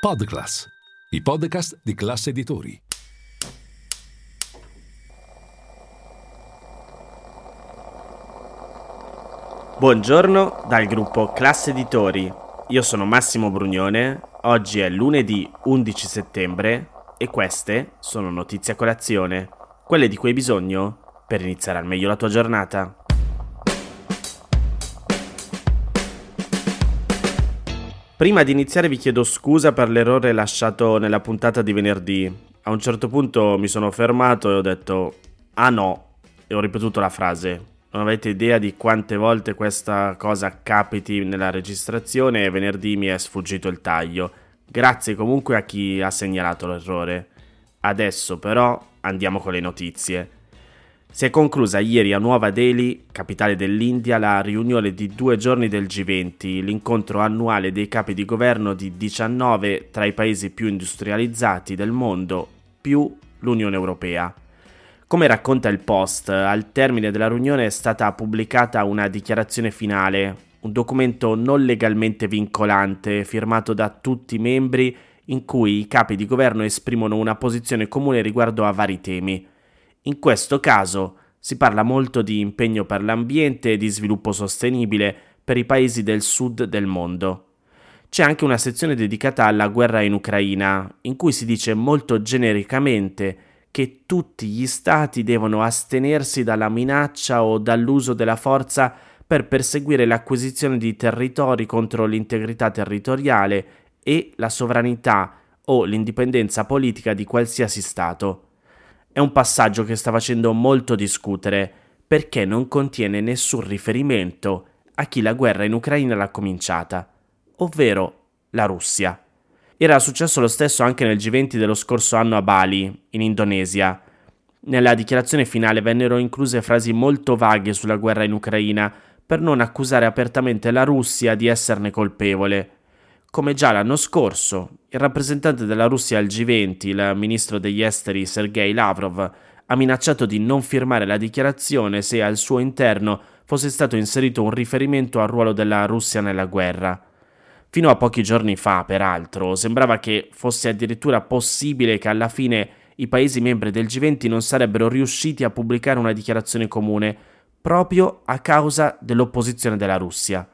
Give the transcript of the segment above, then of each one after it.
Podclass, i podcast di classe editori. Buongiorno dal gruppo Classe Editori. Io sono Massimo Brugnone. Oggi è lunedì 11 settembre e queste sono notizie a colazione, quelle di cui hai bisogno per iniziare al meglio la tua giornata. Prima di iniziare vi chiedo scusa per l'errore lasciato nella puntata di venerdì. A un certo punto mi sono fermato e ho detto ah no e ho ripetuto la frase. Non avete idea di quante volte questa cosa capiti nella registrazione e venerdì mi è sfuggito il taglio. Grazie comunque a chi ha segnalato l'errore. Adesso però andiamo con le notizie. Si è conclusa ieri a Nuova Delhi, capitale dell'India, la riunione di due giorni del G20, l'incontro annuale dei capi di governo di 19 tra i paesi più industrializzati del mondo, più l'Unione Europea. Come racconta il Post, al termine della riunione è stata pubblicata una dichiarazione finale, un documento non legalmente vincolante firmato da tutti i membri in cui i capi di governo esprimono una posizione comune riguardo a vari temi. In questo caso si parla molto di impegno per l'ambiente e di sviluppo sostenibile per i paesi del sud del mondo. C'è anche una sezione dedicata alla guerra in Ucraina, in cui si dice molto genericamente che tutti gli stati devono astenersi dalla minaccia o dall'uso della forza per perseguire l'acquisizione di territori contro l'integrità territoriale e la sovranità o l'indipendenza politica di qualsiasi Stato. È un passaggio che sta facendo molto discutere perché non contiene nessun riferimento a chi la guerra in Ucraina l'ha cominciata, ovvero la Russia. Era successo lo stesso anche nel G20 dello scorso anno a Bali, in Indonesia. Nella dichiarazione finale vennero incluse frasi molto vaghe sulla guerra in Ucraina per non accusare apertamente la Russia di esserne colpevole. Come già l'anno scorso, il rappresentante della Russia al G20, il ministro degli esteri Sergei Lavrov, ha minacciato di non firmare la dichiarazione se al suo interno fosse stato inserito un riferimento al ruolo della Russia nella guerra. Fino a pochi giorni fa, peraltro, sembrava che fosse addirittura possibile che alla fine i Paesi membri del G20 non sarebbero riusciti a pubblicare una dichiarazione comune, proprio a causa dell'opposizione della Russia.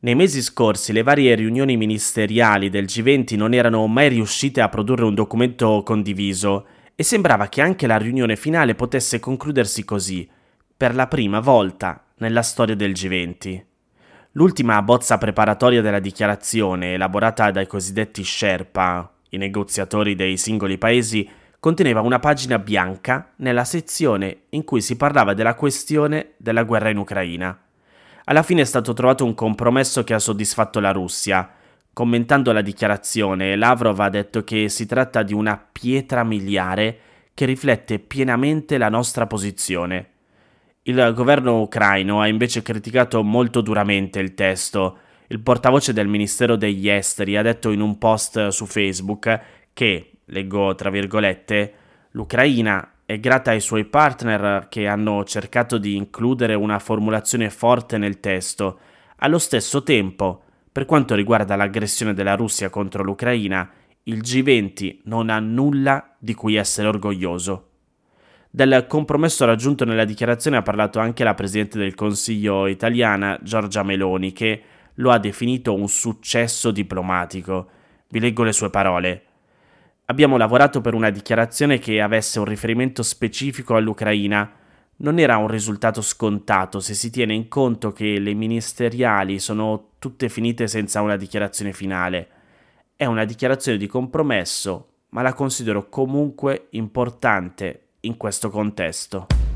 Nei mesi scorsi le varie riunioni ministeriali del G20 non erano mai riuscite a produrre un documento condiviso e sembrava che anche la riunione finale potesse concludersi così, per la prima volta nella storia del G20. L'ultima bozza preparatoria della dichiarazione, elaborata dai cosiddetti Sherpa, i negoziatori dei singoli paesi, conteneva una pagina bianca nella sezione in cui si parlava della questione della guerra in Ucraina. Alla fine è stato trovato un compromesso che ha soddisfatto la Russia. Commentando la dichiarazione, Lavrov ha detto che si tratta di una pietra miliare che riflette pienamente la nostra posizione. Il governo ucraino ha invece criticato molto duramente il testo. Il portavoce del Ministero degli Esteri ha detto in un post su Facebook che, leggo tra virgolette, l'Ucraina è grata ai suoi partner che hanno cercato di includere una formulazione forte nel testo. Allo stesso tempo, per quanto riguarda l'aggressione della Russia contro l'Ucraina, il G20 non ha nulla di cui essere orgoglioso. Del compromesso raggiunto nella dichiarazione ha parlato anche la Presidente del Consiglio italiana Giorgia Meloni, che lo ha definito un successo diplomatico. Vi leggo le sue parole. Abbiamo lavorato per una dichiarazione che avesse un riferimento specifico all'Ucraina. Non era un risultato scontato se si tiene in conto che le ministeriali sono tutte finite senza una dichiarazione finale. È una dichiarazione di compromesso, ma la considero comunque importante in questo contesto.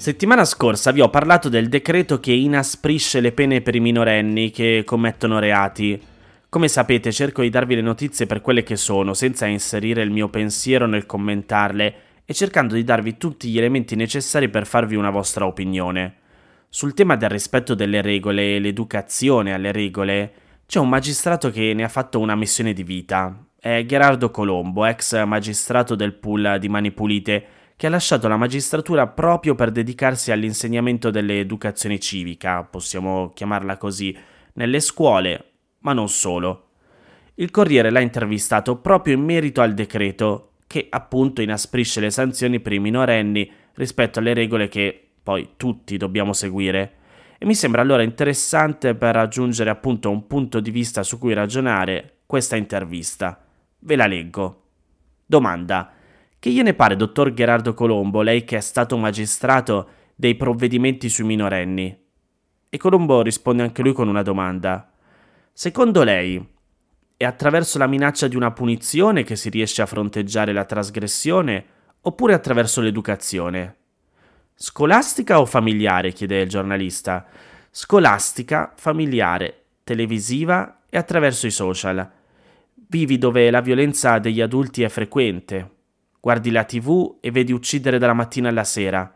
Settimana scorsa vi ho parlato del decreto che inasprisce le pene per i minorenni che commettono reati. Come sapete cerco di darvi le notizie per quelle che sono, senza inserire il mio pensiero nel commentarle e cercando di darvi tutti gli elementi necessari per farvi una vostra opinione. Sul tema del rispetto delle regole e l'educazione alle regole, c'è un magistrato che ne ha fatto una missione di vita. È Gerardo Colombo, ex magistrato del pool di Mani Pulite, che ha lasciato la magistratura proprio per dedicarsi all'insegnamento dell'educazione civica, possiamo chiamarla così, nelle scuole, ma non solo. Il Corriere l'ha intervistato proprio in merito al decreto, che appunto inasprisce le sanzioni per i minorenni rispetto alle regole che poi tutti dobbiamo seguire. E mi sembra allora interessante per raggiungere appunto un punto di vista su cui ragionare questa intervista. Ve la leggo. Domanda. Che gliene pare, dottor Gerardo Colombo, lei che è stato magistrato, dei provvedimenti sui minorenni? E Colombo risponde anche lui con una domanda. Secondo lei, è attraverso la minaccia di una punizione che si riesce a fronteggiare la trasgressione oppure attraverso l'educazione? Scolastica o familiare? chiede il giornalista. Scolastica, familiare, televisiva e attraverso i social. Vivi dove la violenza degli adulti è frequente, Guardi la tv e vedi uccidere dalla mattina alla sera.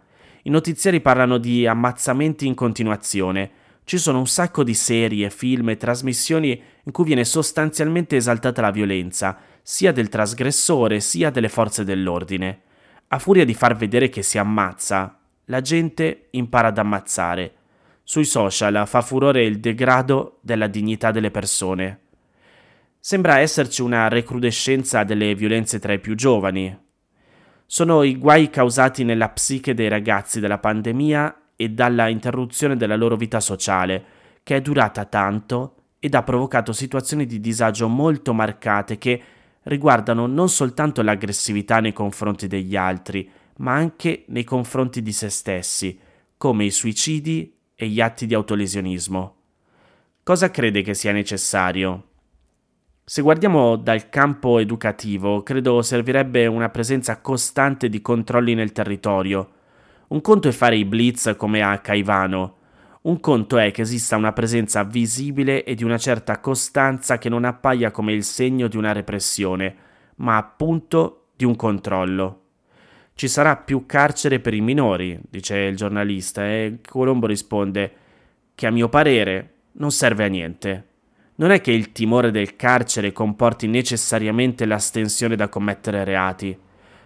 I notiziari parlano di ammazzamenti in continuazione. Ci sono un sacco di serie, film e trasmissioni in cui viene sostanzialmente esaltata la violenza, sia del trasgressore sia delle forze dell'ordine. A furia di far vedere che si ammazza, la gente impara ad ammazzare. Sui social fa furore il degrado della dignità delle persone. Sembra esserci una recrudescenza delle violenze tra i più giovani, sono i guai causati nella psiche dei ragazzi dalla pandemia e dalla interruzione della loro vita sociale, che è durata tanto ed ha provocato situazioni di disagio molto marcate che riguardano non soltanto l'aggressività nei confronti degli altri, ma anche nei confronti di se stessi, come i suicidi e gli atti di autolesionismo. Cosa crede che sia necessario? Se guardiamo dal campo educativo, credo servirebbe una presenza costante di controlli nel territorio. Un conto è fare i blitz come a Caivano, un conto è che esista una presenza visibile e di una certa costanza che non appaia come il segno di una repressione, ma appunto di un controllo. Ci sarà più carcere per i minori, dice il giornalista, e Colombo risponde che a mio parere non serve a niente non è che il timore del carcere comporti necessariamente l'astensione da commettere reati.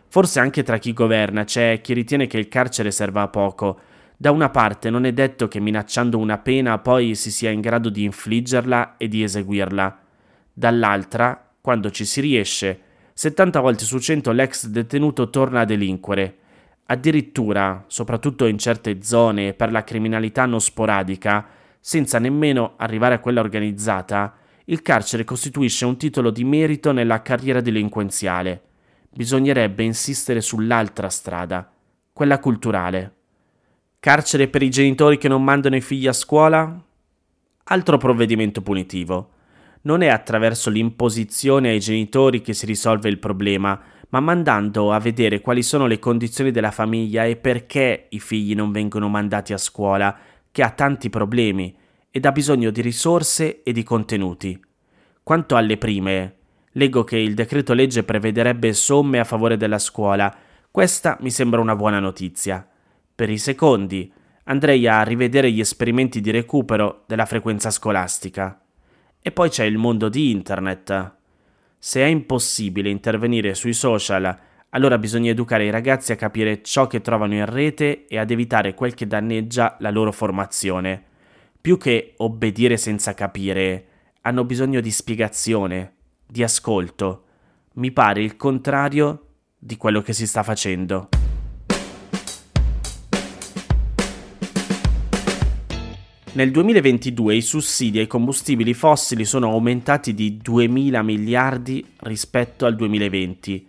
Forse anche tra chi governa c'è chi ritiene che il carcere serva a poco. Da una parte non è detto che minacciando una pena poi si sia in grado di infliggerla e di eseguirla. Dall'altra, quando ci si riesce, 70 volte su 100 l'ex detenuto torna a delinquere. Addirittura, soprattutto in certe zone per la criminalità non sporadica, senza nemmeno arrivare a quella organizzata, il carcere costituisce un titolo di merito nella carriera delinquenziale. Bisognerebbe insistere sull'altra strada, quella culturale. Carcere per i genitori che non mandano i figli a scuola? Altro provvedimento punitivo. Non è attraverso l'imposizione ai genitori che si risolve il problema, ma mandando a vedere quali sono le condizioni della famiglia e perché i figli non vengono mandati a scuola che ha tanti problemi ed ha bisogno di risorse e di contenuti. Quanto alle prime, leggo che il decreto legge prevederebbe somme a favore della scuola. Questa mi sembra una buona notizia. Per i secondi, andrei a rivedere gli esperimenti di recupero della frequenza scolastica. E poi c'è il mondo di Internet. Se è impossibile intervenire sui social allora bisogna educare i ragazzi a capire ciò che trovano in rete e ad evitare quel che danneggia la loro formazione. Più che obbedire senza capire, hanno bisogno di spiegazione, di ascolto. Mi pare il contrario di quello che si sta facendo. Nel 2022 i sussidi ai combustibili fossili sono aumentati di 2.000 miliardi rispetto al 2020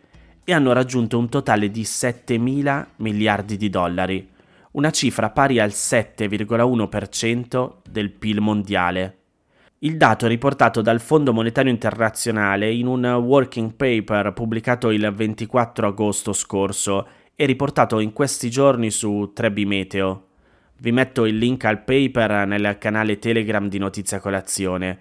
e hanno raggiunto un totale di 7 mila miliardi di dollari, una cifra pari al 7,1% del PIL mondiale. Il dato è riportato dal Fondo Monetario Internazionale in un working paper pubblicato il 24 agosto scorso e riportato in questi giorni su 3B Meteo. Vi metto il link al paper nel canale Telegram di Notizia Colazione.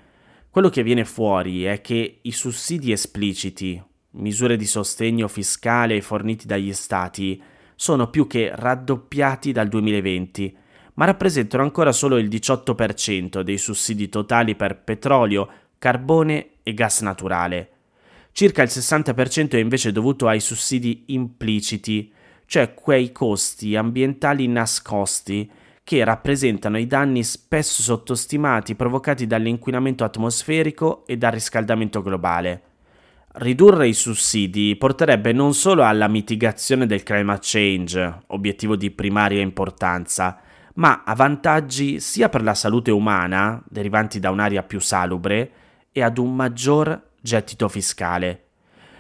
Quello che viene fuori è che i sussidi espliciti, misure di sostegno fiscale forniti dagli stati, sono più che raddoppiati dal 2020, ma rappresentano ancora solo il 18% dei sussidi totali per petrolio, carbone e gas naturale. Circa il 60% è invece dovuto ai sussidi impliciti, cioè quei costi ambientali nascosti che rappresentano i danni spesso sottostimati provocati dall'inquinamento atmosferico e dal riscaldamento globale. Ridurre i sussidi porterebbe non solo alla mitigazione del climate change, obiettivo di primaria importanza, ma a vantaggi sia per la salute umana, derivanti da un'aria più salubre, e ad un maggior gettito fiscale.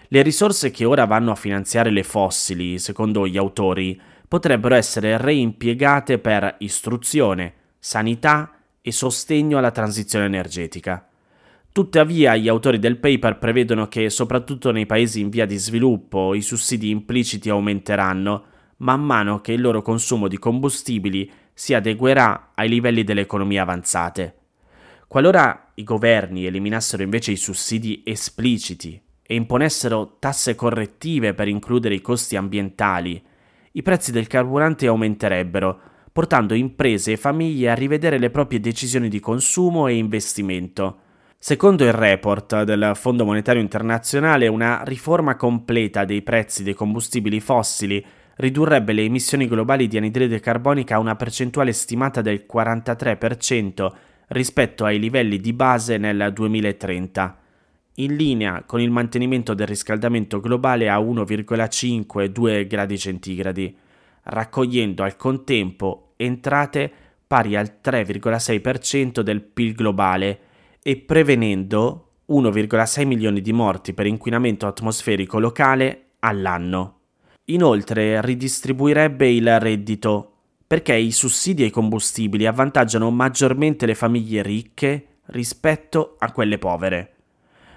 Le risorse che ora vanno a finanziare le fossili, secondo gli autori, potrebbero essere reimpiegate per istruzione, sanità e sostegno alla transizione energetica. Tuttavia, gli autori del paper prevedono che, soprattutto nei paesi in via di sviluppo, i sussidi impliciti aumenteranno man mano che il loro consumo di combustibili si adeguerà ai livelli delle economie avanzate. Qualora i governi eliminassero invece i sussidi espliciti e imponessero tasse correttive per includere i costi ambientali, i prezzi del carburante aumenterebbero, portando imprese e famiglie a rivedere le proprie decisioni di consumo e investimento. Secondo il report del Fondo Monetario Internazionale, una riforma completa dei prezzi dei combustibili fossili ridurrebbe le emissioni globali di anidride carbonica a una percentuale stimata del 43% rispetto ai livelli di base nel 2030 in linea con il mantenimento del riscaldamento globale a 1,5-2 gradi centigradi, raccogliendo al contempo entrate pari al 3,6% del PIL globale e prevenendo 1,6 milioni di morti per inquinamento atmosferico locale all'anno. Inoltre ridistribuirebbe il reddito, perché i sussidi ai combustibili avvantaggiano maggiormente le famiglie ricche rispetto a quelle povere.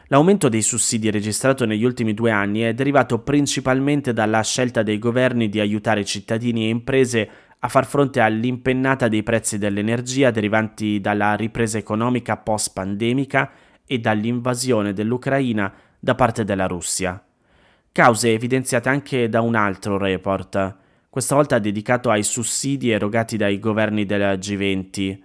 L'aumento dei sussidi registrato negli ultimi due anni è derivato principalmente dalla scelta dei governi di aiutare cittadini e imprese a far fronte all'impennata dei prezzi dell'energia derivanti dalla ripresa economica post-pandemica e dall'invasione dell'Ucraina da parte della Russia. Cause evidenziate anche da un altro report, questa volta dedicato ai sussidi erogati dai governi del G20.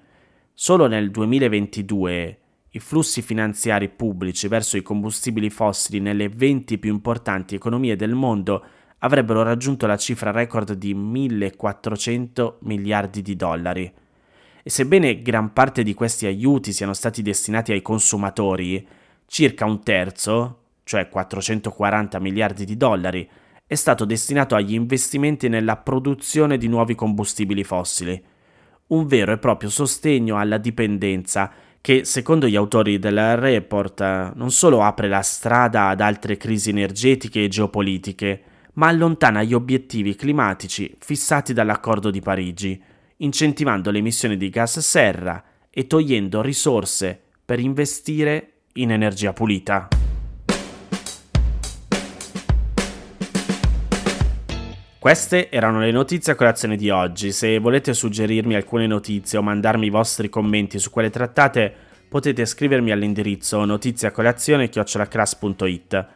Solo nel 2022 i flussi finanziari pubblici verso i combustibili fossili nelle 20 più importanti economie del mondo avrebbero raggiunto la cifra record di 1400 miliardi di dollari. E sebbene gran parte di questi aiuti siano stati destinati ai consumatori, circa un terzo, cioè 440 miliardi di dollari, è stato destinato agli investimenti nella produzione di nuovi combustibili fossili. Un vero e proprio sostegno alla dipendenza che secondo gli autori del report non solo apre la strada ad altre crisi energetiche e geopolitiche, ma allontana gli obiettivi climatici fissati dall'accordo di Parigi, incentivando le emissioni di gas serra e togliendo risorse per investire in energia pulita. Queste erano le notizie a colazione di oggi. Se volete suggerirmi alcune notizie o mandarmi i vostri commenti su quelle trattate, potete scrivermi all'indirizzo notiziacolazione.it.